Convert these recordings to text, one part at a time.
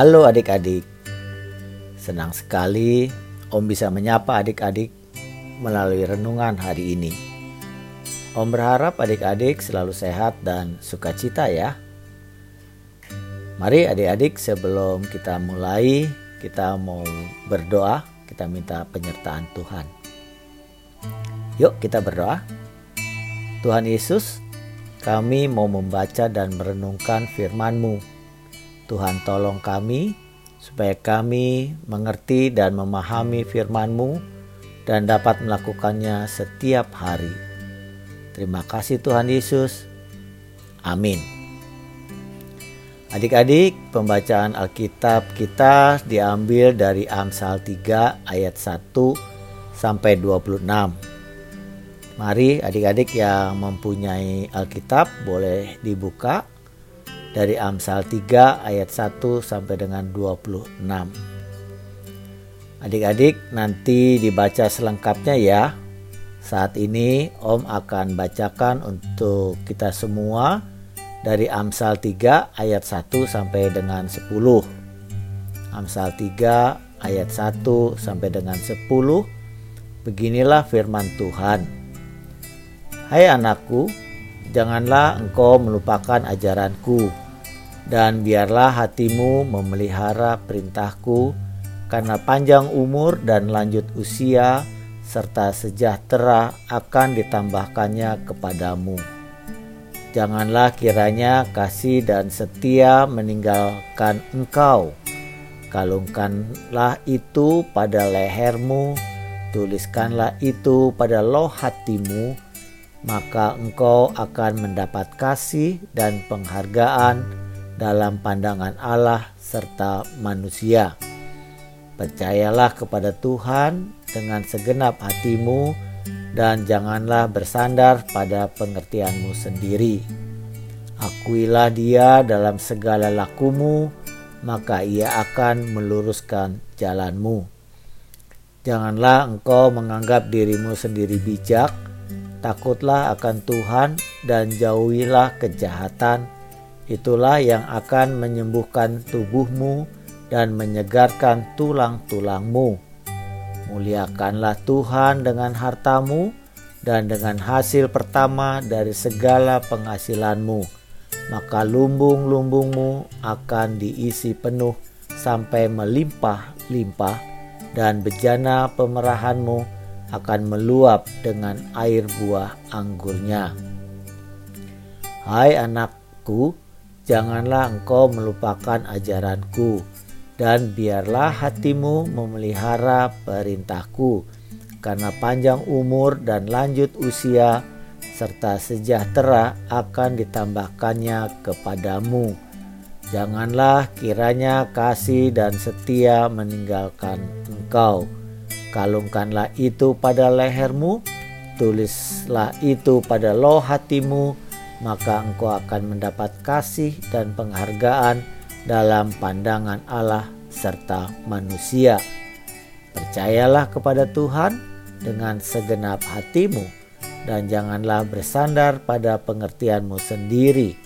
Halo adik-adik, senang sekali Om bisa menyapa adik-adik melalui renungan hari ini. Om berharap adik-adik selalu sehat dan sukacita ya. Mari adik-adik sebelum kita mulai, kita mau berdoa, kita minta penyertaan Tuhan. Yuk kita berdoa. Tuhan Yesus, kami mau membaca dan merenungkan firman-Mu Tuhan tolong kami supaya kami mengerti dan memahami firman-Mu dan dapat melakukannya setiap hari. Terima kasih Tuhan Yesus. Amin. Adik-adik, pembacaan Alkitab kita diambil dari Amsal 3 ayat 1 sampai 26. Mari adik-adik yang mempunyai Alkitab boleh dibuka dari Amsal 3 ayat 1 sampai dengan 26. Adik-adik nanti dibaca selengkapnya ya. Saat ini Om akan bacakan untuk kita semua dari Amsal 3 ayat 1 sampai dengan 10. Amsal 3 ayat 1 sampai dengan 10. Beginilah firman Tuhan. Hai anakku, janganlah engkau melupakan ajaranku, dan biarlah hatimu memelihara perintahku, karena panjang umur dan lanjut usia, serta sejahtera akan ditambahkannya kepadamu. Janganlah kiranya kasih dan setia meninggalkan engkau. Kalungkanlah itu pada lehermu, tuliskanlah itu pada loh hatimu, maka engkau akan mendapat kasih dan penghargaan dalam pandangan Allah serta manusia. Percayalah kepada Tuhan dengan segenap hatimu dan janganlah bersandar pada pengertianmu sendiri. Akuilah dia dalam segala lakumu, maka ia akan meluruskan jalanmu. Janganlah engkau menganggap dirimu sendiri bijak, Takutlah akan Tuhan dan jauhilah kejahatan. Itulah yang akan menyembuhkan tubuhmu dan menyegarkan tulang-tulangmu. Muliakanlah Tuhan dengan hartamu dan dengan hasil pertama dari segala penghasilanmu. Maka lumbung-lumbungmu akan diisi penuh sampai melimpah-limpah dan bejana pemerahanmu akan meluap dengan air buah anggurnya. Hai anakku, janganlah engkau melupakan ajaranku, dan biarlah hatimu memelihara perintahku, karena panjang umur dan lanjut usia serta sejahtera akan ditambahkannya kepadamu. Janganlah kiranya kasih dan setia meninggalkan engkau Kalungkanlah itu pada lehermu, tulislah itu pada loh hatimu, maka engkau akan mendapat kasih dan penghargaan dalam pandangan Allah serta manusia. Percayalah kepada Tuhan dengan segenap hatimu dan janganlah bersandar pada pengertianmu sendiri.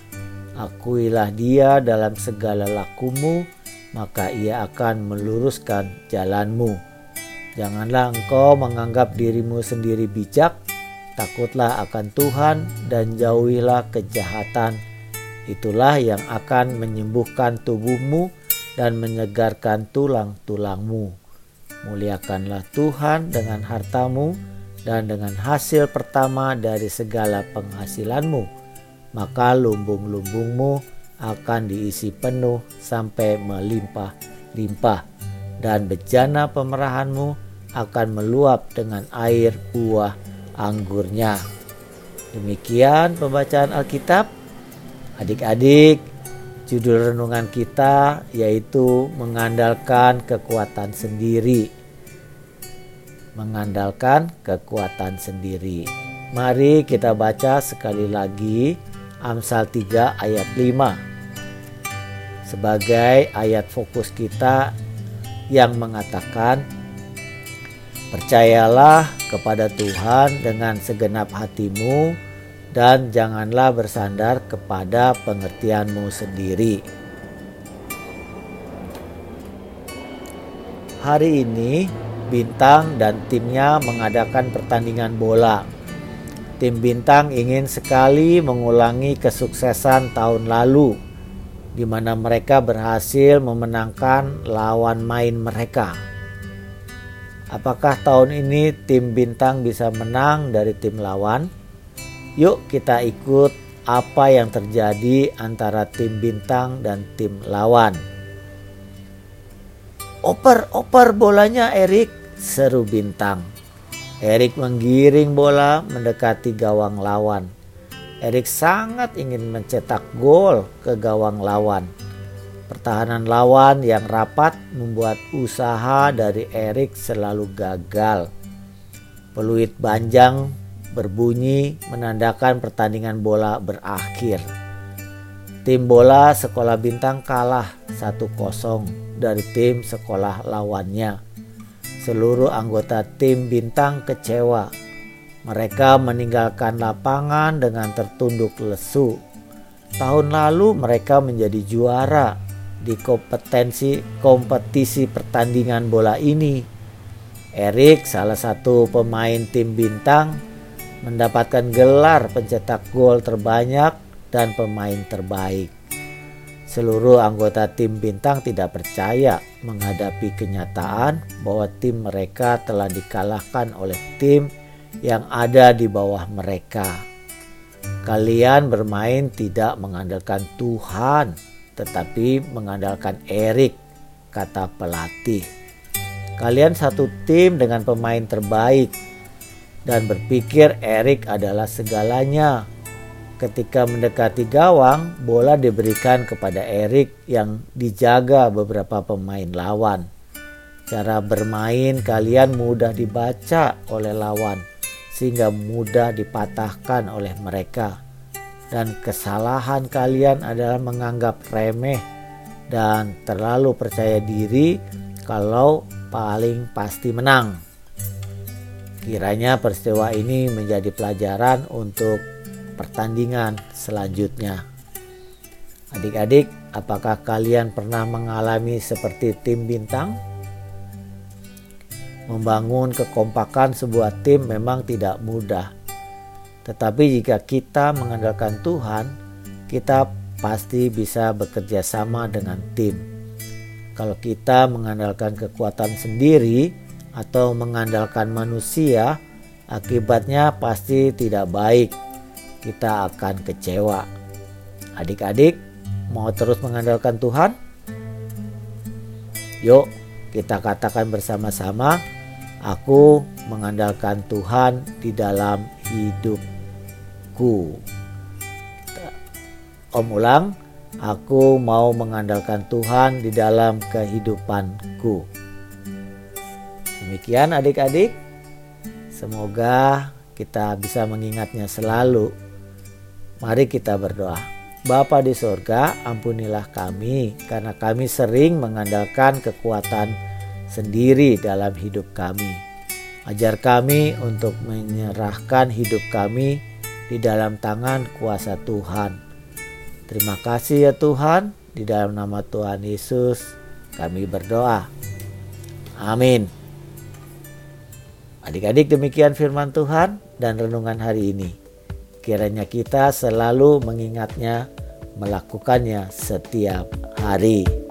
Akuilah dia dalam segala lakumu, maka ia akan meluruskan jalanmu. Janganlah engkau menganggap dirimu sendiri bijak, takutlah akan Tuhan dan jauhilah kejahatan. Itulah yang akan menyembuhkan tubuhmu dan menyegarkan tulang-tulangmu. Muliakanlah Tuhan dengan hartamu dan dengan hasil pertama dari segala penghasilanmu, maka lumbung-lumbungmu akan diisi penuh sampai melimpah-limpah, dan bejana pemerahanmu akan meluap dengan air buah anggurnya. Demikian pembacaan Alkitab. Adik-adik, judul renungan kita yaitu mengandalkan kekuatan sendiri. Mengandalkan kekuatan sendiri. Mari kita baca sekali lagi Amsal 3 ayat 5 sebagai ayat fokus kita yang mengatakan Percayalah kepada Tuhan dengan segenap hatimu dan janganlah bersandar kepada pengertianmu sendiri. hari ini Bintang dan timnya mengadakan pertandingan bola. Tim Bintang ingin sekali mengulangi kesuksesan tahun lalu di mana mereka berhasil memenangkan lawan main mereka. Apakah tahun ini tim Bintang bisa menang dari tim lawan? Yuk kita ikut apa yang terjadi antara tim Bintang dan tim lawan. Oper, oper bolanya Erik, seru Bintang. Erik menggiring bola mendekati gawang lawan. Erik sangat ingin mencetak gol ke gawang lawan. Pertahanan lawan yang rapat membuat usaha dari Erik selalu gagal. Peluit panjang berbunyi menandakan pertandingan bola berakhir. Tim bola Sekolah Bintang kalah 1-0 dari tim sekolah lawannya. Seluruh anggota tim Bintang kecewa. Mereka meninggalkan lapangan dengan tertunduk lesu. Tahun lalu mereka menjadi juara di kompetensi kompetisi pertandingan bola ini. Erik, salah satu pemain tim Bintang, mendapatkan gelar pencetak gol terbanyak dan pemain terbaik. Seluruh anggota tim Bintang tidak percaya menghadapi kenyataan bahwa tim mereka telah dikalahkan oleh tim yang ada di bawah mereka. Kalian bermain tidak mengandalkan Tuhan, tetapi mengandalkan Erik, kata pelatih. Kalian satu tim dengan pemain terbaik dan berpikir Erik adalah segalanya Ketika mendekati gawang, bola diberikan kepada Erik yang dijaga beberapa pemain lawan. Cara bermain kalian mudah dibaca oleh lawan, sehingga mudah dipatahkan oleh mereka. Dan kesalahan kalian adalah menganggap remeh dan terlalu percaya diri kalau paling pasti menang. Kiranya peristiwa ini menjadi pelajaran untuk pertandingan selanjutnya. Adik-adik, apakah kalian pernah mengalami seperti tim bintang? Membangun kekompakan sebuah tim memang tidak mudah. Tetapi jika kita mengandalkan Tuhan, kita pasti bisa bekerja sama dengan tim. Kalau kita mengandalkan kekuatan sendiri atau mengandalkan manusia, akibatnya pasti tidak baik kita akan kecewa. Adik-adik, mau terus mengandalkan Tuhan? Yuk, kita katakan bersama-sama, aku mengandalkan Tuhan di dalam hidupku. Om ulang, aku mau mengandalkan Tuhan di dalam kehidupanku. Demikian adik-adik, semoga kita bisa mengingatnya selalu Mari kita berdoa. Bapa di sorga, ampunilah kami karena kami sering mengandalkan kekuatan sendiri dalam hidup kami. Ajar kami untuk menyerahkan hidup kami di dalam tangan kuasa Tuhan. Terima kasih ya Tuhan, di dalam nama Tuhan Yesus kami berdoa. Amin. Adik-adik demikian firman Tuhan dan renungan hari ini. Kiranya kita selalu mengingatnya, melakukannya setiap hari.